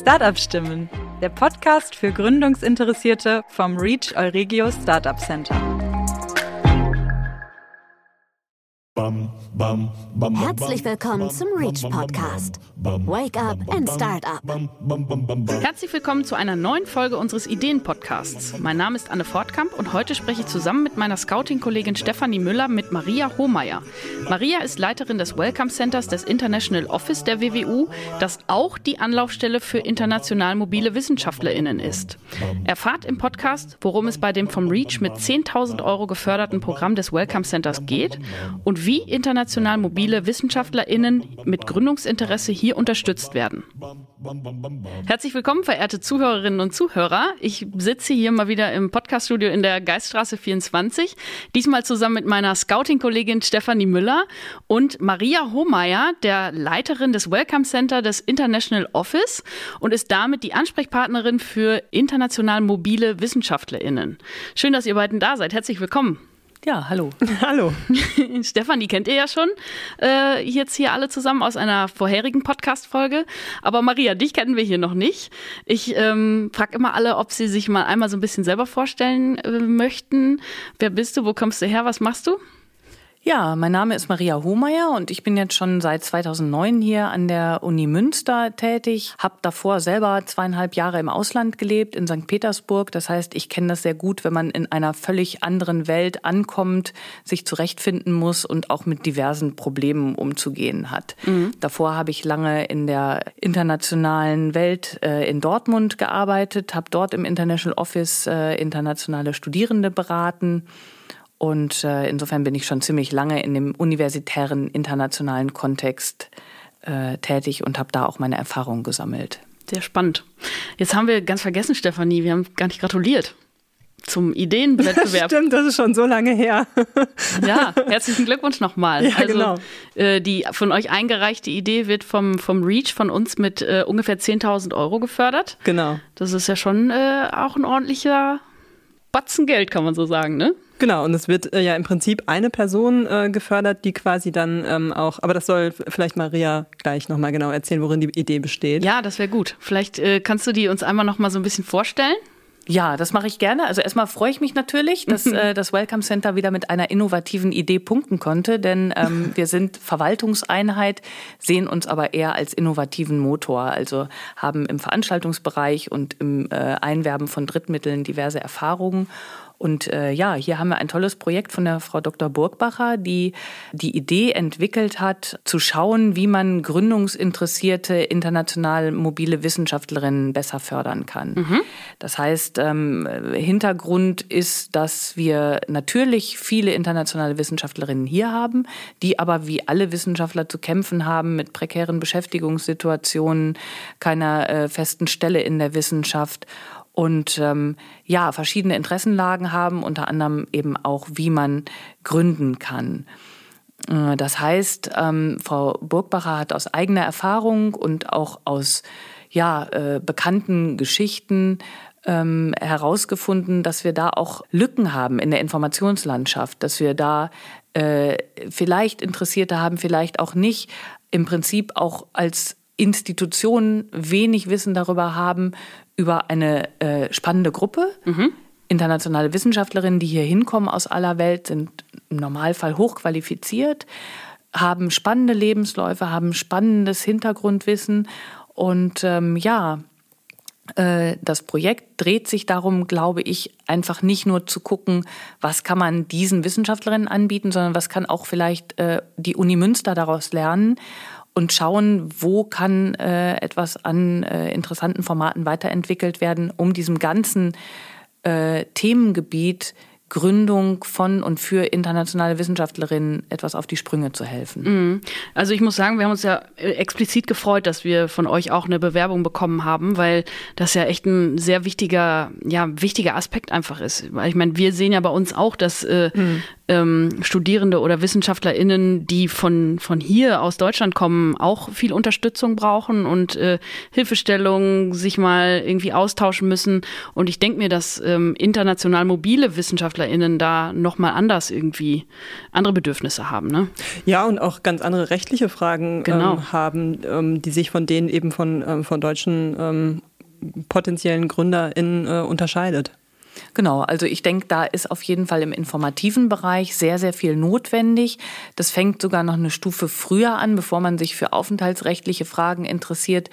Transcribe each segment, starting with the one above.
Startup Stimmen, der Podcast für Gründungsinteressierte vom Reach Euregio Startup Center. Herzlich willkommen zum Reach Podcast. Wake up and start up. Herzlich willkommen zu einer neuen Folge unseres Ideen-Podcasts. Mein Name ist Anne Fortkamp und heute spreche ich zusammen mit meiner Scouting-Kollegin Stefanie Müller mit Maria Hohmeier. Maria ist Leiterin des Welcome Centers des International Office der WWU, das auch die Anlaufstelle für international mobile WissenschaftlerInnen ist. Erfahrt im Podcast, worum es bei dem vom Reach mit 10.000 Euro geförderten Programm des Welcome Centers geht und wie international mobile WissenschaftlerInnen mit Gründungsinteresse hier unterstützt werden. Herzlich willkommen, verehrte Zuhörerinnen und Zuhörer. Ich sitze hier mal wieder im Podcaststudio in der Geiststraße 24. Diesmal zusammen mit meiner Scouting-Kollegin Stefanie Müller und Maria Hohmeier, der Leiterin des Welcome Center des International Office und ist damit die Ansprechpartnerin für international mobile WissenschaftlerInnen. Schön, dass ihr beiden da seid. Herzlich willkommen. Ja, hallo. Hallo. Stefan, die kennt ihr ja schon äh, jetzt hier alle zusammen aus einer vorherigen Podcast-Folge. Aber Maria, dich kennen wir hier noch nicht. Ich ähm, frage immer alle, ob sie sich mal einmal so ein bisschen selber vorstellen äh, möchten. Wer bist du? Wo kommst du her? Was machst du? Ja, mein Name ist Maria Hohmeier und ich bin jetzt schon seit 2009 hier an der Uni Münster tätig. Hab davor selber zweieinhalb Jahre im Ausland gelebt, in St. Petersburg. Das heißt, ich kenne das sehr gut, wenn man in einer völlig anderen Welt ankommt, sich zurechtfinden muss und auch mit diversen Problemen umzugehen hat. Mhm. Davor habe ich lange in der internationalen Welt äh, in Dortmund gearbeitet, habe dort im International Office äh, internationale Studierende beraten und äh, insofern bin ich schon ziemlich lange in dem universitären internationalen Kontext äh, tätig und habe da auch meine Erfahrungen gesammelt. Sehr spannend. Jetzt haben wir ganz vergessen, Stefanie, wir haben gar nicht gratuliert zum Ideenwettbewerb. Stimmt, das ist schon so lange her. ja, herzlichen Glückwunsch nochmal. Ja, also, genau. Äh, die von euch eingereichte Idee wird vom, vom Reach von uns mit äh, ungefähr 10.000 Euro gefördert. Genau. Das ist ja schon äh, auch ein ordentlicher Batzen Geld, kann man so sagen, ne? Genau, und es wird äh, ja im Prinzip eine Person äh, gefördert, die quasi dann ähm, auch, aber das soll vielleicht Maria gleich nochmal genau erzählen, worin die Idee besteht. Ja, das wäre gut. Vielleicht äh, kannst du die uns einmal nochmal so ein bisschen vorstellen? Ja, das mache ich gerne. Also erstmal freue ich mich natürlich, dass äh, das Welcome Center wieder mit einer innovativen Idee punkten konnte, denn ähm, wir sind Verwaltungseinheit, sehen uns aber eher als innovativen Motor, also haben im Veranstaltungsbereich und im äh, Einwerben von Drittmitteln diverse Erfahrungen und äh, ja, hier haben wir ein tolles Projekt von der Frau Dr. Burgbacher, die die Idee entwickelt hat, zu schauen, wie man gründungsinteressierte international mobile Wissenschaftlerinnen besser fördern kann. Mhm. Das heißt, ähm, Hintergrund ist, dass wir natürlich viele internationale Wissenschaftlerinnen hier haben, die aber wie alle Wissenschaftler zu kämpfen haben mit prekären Beschäftigungssituationen, keiner äh, festen Stelle in der Wissenschaft und ähm, ja, verschiedene Interessenlagen haben, unter anderem eben auch, wie man gründen kann. Äh, das heißt, ähm, Frau Burgbacher hat aus eigener Erfahrung und auch aus ja, äh, bekannten Geschichten ähm, herausgefunden, dass wir da auch Lücken haben in der Informationslandschaft, dass wir da äh, vielleicht Interessierte haben, vielleicht auch nicht, im Prinzip auch als Institutionen wenig Wissen darüber haben, über eine äh, spannende Gruppe. Mhm. Internationale Wissenschaftlerinnen, die hier hinkommen aus aller Welt, sind im Normalfall hochqualifiziert, haben spannende Lebensläufe, haben spannendes Hintergrundwissen. Und ähm, ja, äh, das Projekt dreht sich darum, glaube ich, einfach nicht nur zu gucken, was kann man diesen Wissenschaftlerinnen anbieten, sondern was kann auch vielleicht äh, die Uni Münster daraus lernen und schauen, wo kann äh, etwas an äh, interessanten Formaten weiterentwickelt werden, um diesem ganzen äh, Themengebiet Gründung von und für internationale Wissenschaftlerinnen etwas auf die Sprünge zu helfen. Mhm. Also ich muss sagen, wir haben uns ja äh, explizit gefreut, dass wir von euch auch eine Bewerbung bekommen haben, weil das ja echt ein sehr wichtiger, ja, wichtiger Aspekt einfach ist. Weil ich meine, wir sehen ja bei uns auch, dass äh, mhm. ähm, Studierende oder WissenschaftlerInnen, die von, von hier aus Deutschland kommen, auch viel Unterstützung brauchen und äh, Hilfestellung, sich mal irgendwie austauschen müssen. Und ich denke mir, dass ähm, international mobile Wissenschaftler WissenschaftlerInnen da nochmal anders irgendwie andere Bedürfnisse haben. Ne? Ja, und auch ganz andere rechtliche Fragen genau. ähm, haben, ähm, die sich von denen eben von, ähm, von deutschen ähm, potenziellen GründerInnen äh, unterscheidet. Genau, also ich denke, da ist auf jeden Fall im informativen Bereich sehr, sehr viel notwendig. Das fängt sogar noch eine Stufe früher an, bevor man sich für aufenthaltsrechtliche Fragen interessiert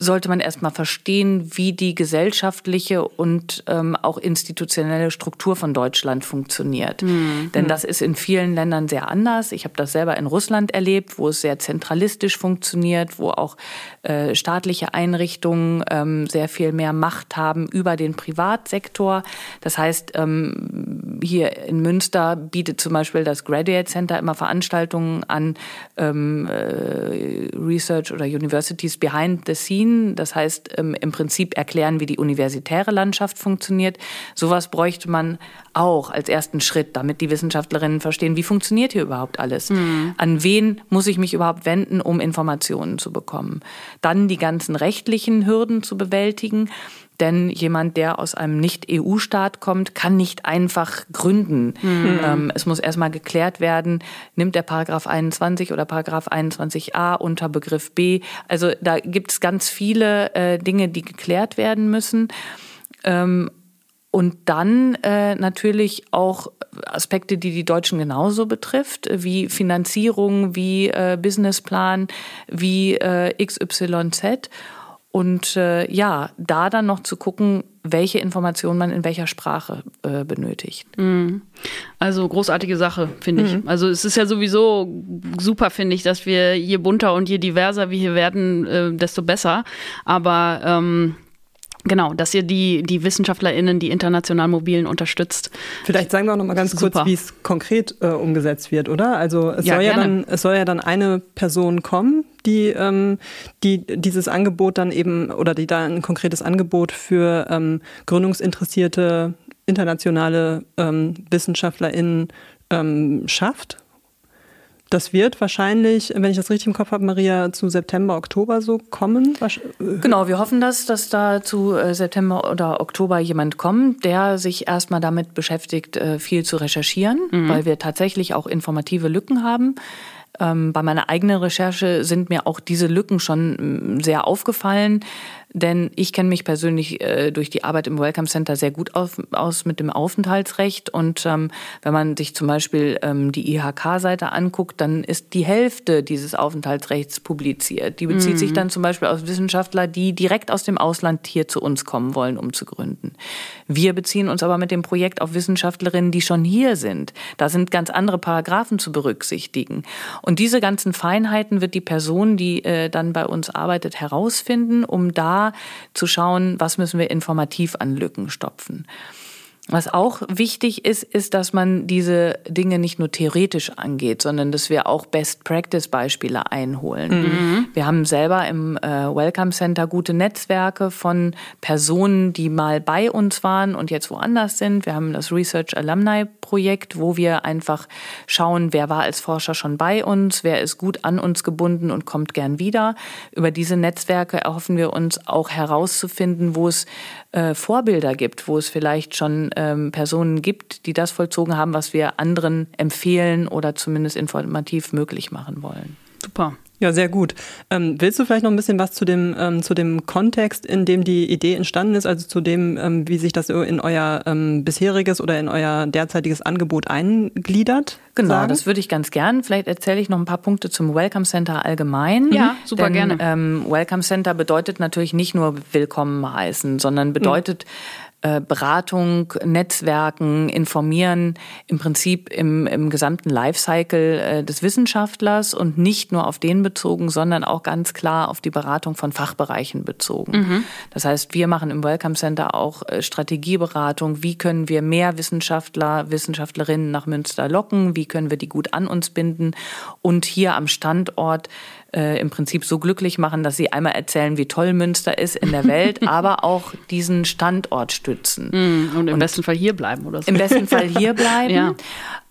sollte man erstmal verstehen, wie die gesellschaftliche und ähm, auch institutionelle Struktur von Deutschland funktioniert. Mhm. Denn das ist in vielen Ländern sehr anders. Ich habe das selber in Russland erlebt, wo es sehr zentralistisch funktioniert, wo auch äh, staatliche Einrichtungen ähm, sehr viel mehr Macht haben über den Privatsektor. Das heißt, ähm, hier in Münster bietet zum Beispiel das Graduate Center immer Veranstaltungen an ähm, äh, Research oder Universities Behind the Scenes Disziplinen, das heißt ähm, im Prinzip erklären, wie die universitäre Landschaft funktioniert. Sowas bräuchte man auch als ersten Schritt, damit die Wissenschaftlerinnen verstehen, wie funktioniert hier überhaupt alles. Mhm. An wen muss ich mich überhaupt wenden, um Informationen zu bekommen. Dann die ganzen rechtlichen Hürden zu bewältigen. Denn jemand, der aus einem Nicht-EU-Staat kommt, kann nicht einfach gründen. Mhm. Ähm, es muss erstmal geklärt werden, nimmt der Paragraph 21 oder Paragraph 21a unter Begriff B. Also da gibt es ganz viele äh, Dinge, die geklärt werden müssen. Ähm, und dann äh, natürlich auch Aspekte, die die Deutschen genauso betrifft, wie Finanzierung, wie äh, Businessplan, wie äh, XYZ. Und äh, ja, da dann noch zu gucken, welche Informationen man in welcher Sprache äh, benötigt. Mhm. Also großartige Sache, finde ich. Mhm. Also es ist ja sowieso super, finde ich, dass wir je bunter und je diverser wir hier werden, äh, desto besser. Aber ähm, Genau, dass ihr die, die WissenschaftlerInnen, die international Mobilen unterstützt. Vielleicht sagen wir auch noch mal ganz Super. kurz, wie es konkret äh, umgesetzt wird, oder? Also es, ja, soll ja dann, es soll ja dann eine Person kommen, die, ähm, die dieses Angebot dann eben oder die da ein konkretes Angebot für ähm, gründungsinteressierte internationale ähm, WissenschaftlerInnen ähm, schafft das wird wahrscheinlich, wenn ich das richtig im Kopf habe, Maria, zu September, Oktober so kommen. Genau, wir hoffen, dass, dass da zu äh, September oder Oktober jemand kommt, der sich erstmal damit beschäftigt, äh, viel zu recherchieren, mhm. weil wir tatsächlich auch informative Lücken haben. Ähm, bei meiner eigenen Recherche sind mir auch diese Lücken schon mm, sehr aufgefallen. Denn ich kenne mich persönlich äh, durch die Arbeit im Welcome Center sehr gut auf, aus mit dem Aufenthaltsrecht. Und ähm, wenn man sich zum Beispiel ähm, die IHK-Seite anguckt, dann ist die Hälfte dieses Aufenthaltsrechts publiziert. Die bezieht mhm. sich dann zum Beispiel aus Wissenschaftler, die direkt aus dem Ausland hier zu uns kommen wollen, um zu gründen. Wir beziehen uns aber mit dem Projekt auf Wissenschaftlerinnen, die schon hier sind. Da sind ganz andere Paragraphen zu berücksichtigen. Und diese ganzen Feinheiten wird die Person, die äh, dann bei uns arbeitet, herausfinden, um da zu schauen, was müssen wir informativ an Lücken stopfen. Was auch wichtig ist, ist, dass man diese Dinge nicht nur theoretisch angeht, sondern dass wir auch Best-Practice-Beispiele einholen. Mhm. Wir haben selber im äh, Welcome Center gute Netzwerke von Personen, die mal bei uns waren und jetzt woanders sind. Wir haben das Research Alumni Projekt, wo wir einfach schauen, wer war als Forscher schon bei uns, wer ist gut an uns gebunden und kommt gern wieder. Über diese Netzwerke erhoffen wir uns auch herauszufinden, wo es äh, Vorbilder gibt, wo es vielleicht schon ähm, Personen gibt, die das vollzogen haben, was wir anderen empfehlen oder zumindest informativ möglich machen wollen. Super. Ja, sehr gut. Ähm, willst du vielleicht noch ein bisschen was zu dem, ähm, zu dem Kontext, in dem die Idee entstanden ist, also zu dem, ähm, wie sich das in euer ähm, bisheriges oder in euer derzeitiges Angebot eingliedert? Genau, sagen? das würde ich ganz gern. Vielleicht erzähle ich noch ein paar Punkte zum Welcome Center allgemein. Ja, super Denn, gerne. Ähm, Welcome Center bedeutet natürlich nicht nur willkommen heißen, sondern bedeutet, mhm Beratung, Netzwerken, Informieren im Prinzip im, im gesamten Lifecycle äh, des Wissenschaftlers und nicht nur auf den bezogen, sondern auch ganz klar auf die Beratung von Fachbereichen bezogen. Mhm. Das heißt, wir machen im Welcome Center auch äh, Strategieberatung. Wie können wir mehr Wissenschaftler, Wissenschaftlerinnen nach Münster locken? Wie können wir die gut an uns binden? Und hier am Standort äh, im Prinzip so glücklich machen, dass sie einmal erzählen, wie toll Münster ist in der Welt, aber auch diesen Standort stützen. Mm, und im und besten Fall hier bleiben oder so. Im besten Fall hier bleiben. ja.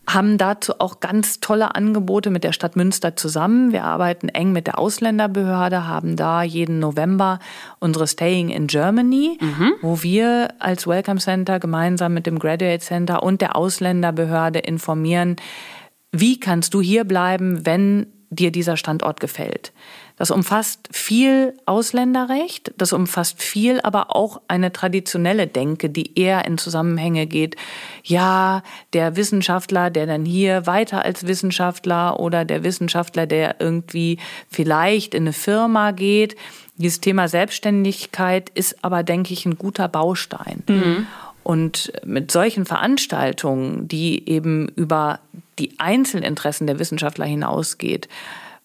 haben dazu auch ganz tolle Angebote mit der Stadt Münster zusammen. Wir arbeiten eng mit der Ausländerbehörde, haben da jeden November unsere Staying in Germany, mhm. wo wir als Welcome Center gemeinsam mit dem Graduate Center und der Ausländerbehörde informieren, wie kannst du hier bleiben, wenn dir dieser Standort gefällt. Das umfasst viel Ausländerrecht, das umfasst viel, aber auch eine traditionelle Denke, die eher in Zusammenhänge geht. Ja, der Wissenschaftler, der dann hier weiter als Wissenschaftler oder der Wissenschaftler, der irgendwie vielleicht in eine Firma geht. Dieses Thema Selbstständigkeit ist aber, denke ich, ein guter Baustein. Mhm. Und mit solchen Veranstaltungen, die eben über die Einzelinteressen der Wissenschaftler hinausgeht,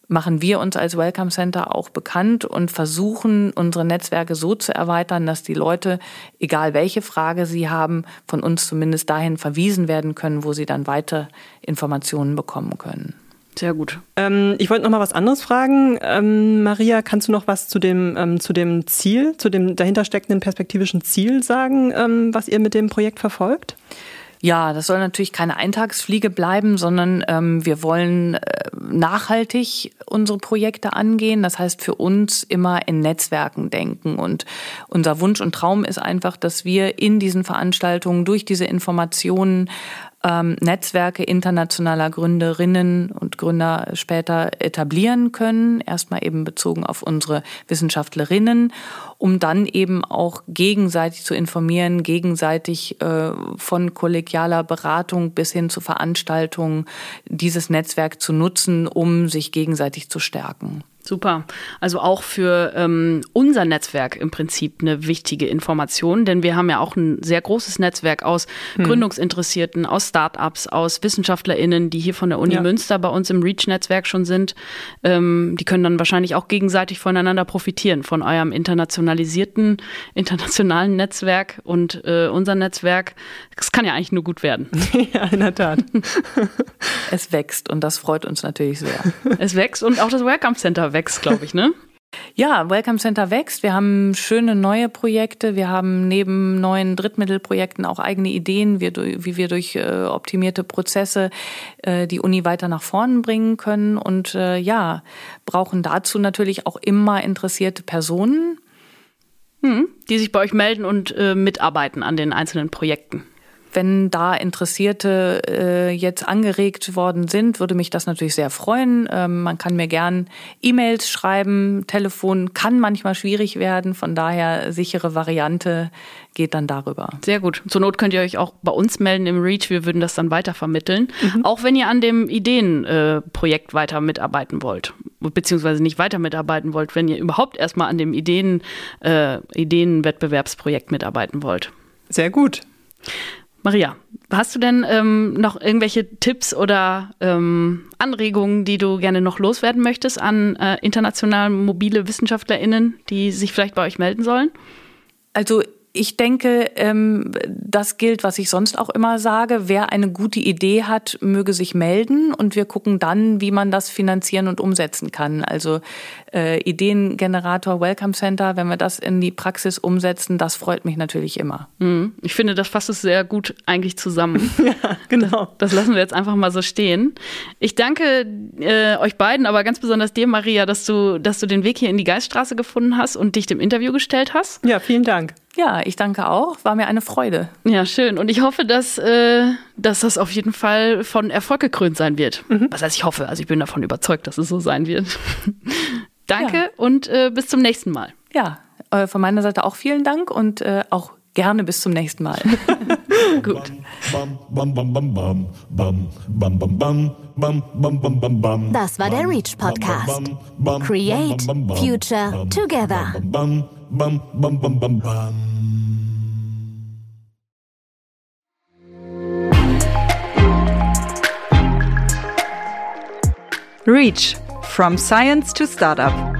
machen wir uns als Welcome Center auch bekannt und versuchen, unsere Netzwerke so zu erweitern, dass die Leute, egal welche Frage sie haben, von uns zumindest dahin verwiesen werden können, wo sie dann weiter Informationen bekommen können. Sehr gut. Ähm, ich wollte noch mal was anderes fragen. Ähm, Maria, kannst du noch was zu dem, ähm, zu dem Ziel, zu dem dahinter steckenden perspektivischen Ziel sagen, ähm, was ihr mit dem Projekt verfolgt? Ja, das soll natürlich keine Eintagsfliege bleiben, sondern ähm, wir wollen äh, nachhaltig unsere Projekte angehen. Das heißt für uns immer in Netzwerken denken. Und unser Wunsch und Traum ist einfach, dass wir in diesen Veranstaltungen durch diese Informationen ähm, Netzwerke internationaler Gründerinnen und Gründer später etablieren können. Erstmal eben bezogen auf unsere Wissenschaftlerinnen, um dann eben auch gegenseitig zu informieren, gegenseitig äh, von kollegialer Beratung bis hin zu Veranstaltungen dieses Netzwerk zu nutzen, um sich gegenseitig zu stärken. Super. Also auch für ähm, unser Netzwerk im Prinzip eine wichtige Information, denn wir haben ja auch ein sehr großes Netzwerk aus hm. Gründungsinteressierten, aus Startups, aus WissenschaftlerInnen, die hier von der Uni ja. Münster bei uns im Reach-Netzwerk schon sind. Ähm, die können dann wahrscheinlich auch gegenseitig voneinander profitieren, von eurem internationalisierten, internationalen Netzwerk und äh, unser Netzwerk. Das kann ja eigentlich nur gut werden. ja, in der Tat. es wächst und das freut uns natürlich sehr. Es wächst und auch das Welcome Center wächst, glaube ich, ne? Ja, Welcome Center wächst. Wir haben schöne neue Projekte. Wir haben neben neuen Drittmittelprojekten auch eigene Ideen, wie wir durch äh, optimierte Prozesse äh, die Uni weiter nach vorn bringen können. Und äh, ja, brauchen dazu natürlich auch immer interessierte Personen. Hm, die sich bei euch melden und mitarbeiten an den einzelnen Projekten. Wenn da Interessierte äh, jetzt angeregt worden sind, würde mich das natürlich sehr freuen. Ähm, man kann mir gern E-Mails schreiben, Telefon kann manchmal schwierig werden, von daher sichere Variante geht dann darüber. Sehr gut. Zur Not könnt ihr euch auch bei uns melden im Reach, wir würden das dann weiter vermitteln. Mhm. Auch wenn ihr an dem Ideenprojekt äh, weiter mitarbeiten wollt, beziehungsweise nicht weiter mitarbeiten wollt, wenn ihr überhaupt erstmal an dem Ideen, äh, Ideenwettbewerbsprojekt mitarbeiten wollt. Sehr gut. Maria, hast du denn ähm, noch irgendwelche Tipps oder ähm, Anregungen, die du gerne noch loswerden möchtest an äh, international mobile WissenschaftlerInnen, die sich vielleicht bei euch melden sollen? Also ich denke, ähm, das gilt, was ich sonst auch immer sage. Wer eine gute Idee hat, möge sich melden und wir gucken dann, wie man das finanzieren und umsetzen kann. Also äh, Ideengenerator Welcome Center, wenn wir das in die Praxis umsetzen, das freut mich natürlich immer. Mhm. Ich finde, das fasst es sehr gut eigentlich zusammen. ja, genau. Das, das, lassen wir jetzt einfach mal so stehen. Ich danke äh, euch beiden, aber ganz besonders dir, Maria, dass du, dass du den Weg hier in die Geiststraße gefunden hast und dich dem Interview gestellt hast. Ja, vielen Dank. Ja, ich danke auch. War mir eine Freude. Ja, schön. Und ich hoffe, dass, äh, dass das auf jeden Fall von Erfolg gekrönt sein wird. Mhm. Was heißt, ich hoffe. Also ich bin davon überzeugt, dass es so sein wird. danke ja. und äh, bis zum nächsten Mal. Ja, äh, von meiner Seite auch vielen Dank und äh, auch gerne bis zum nächsten Mal. Gut. Das war der Reach Podcast. Create Future Together. Reach from Science to Startup.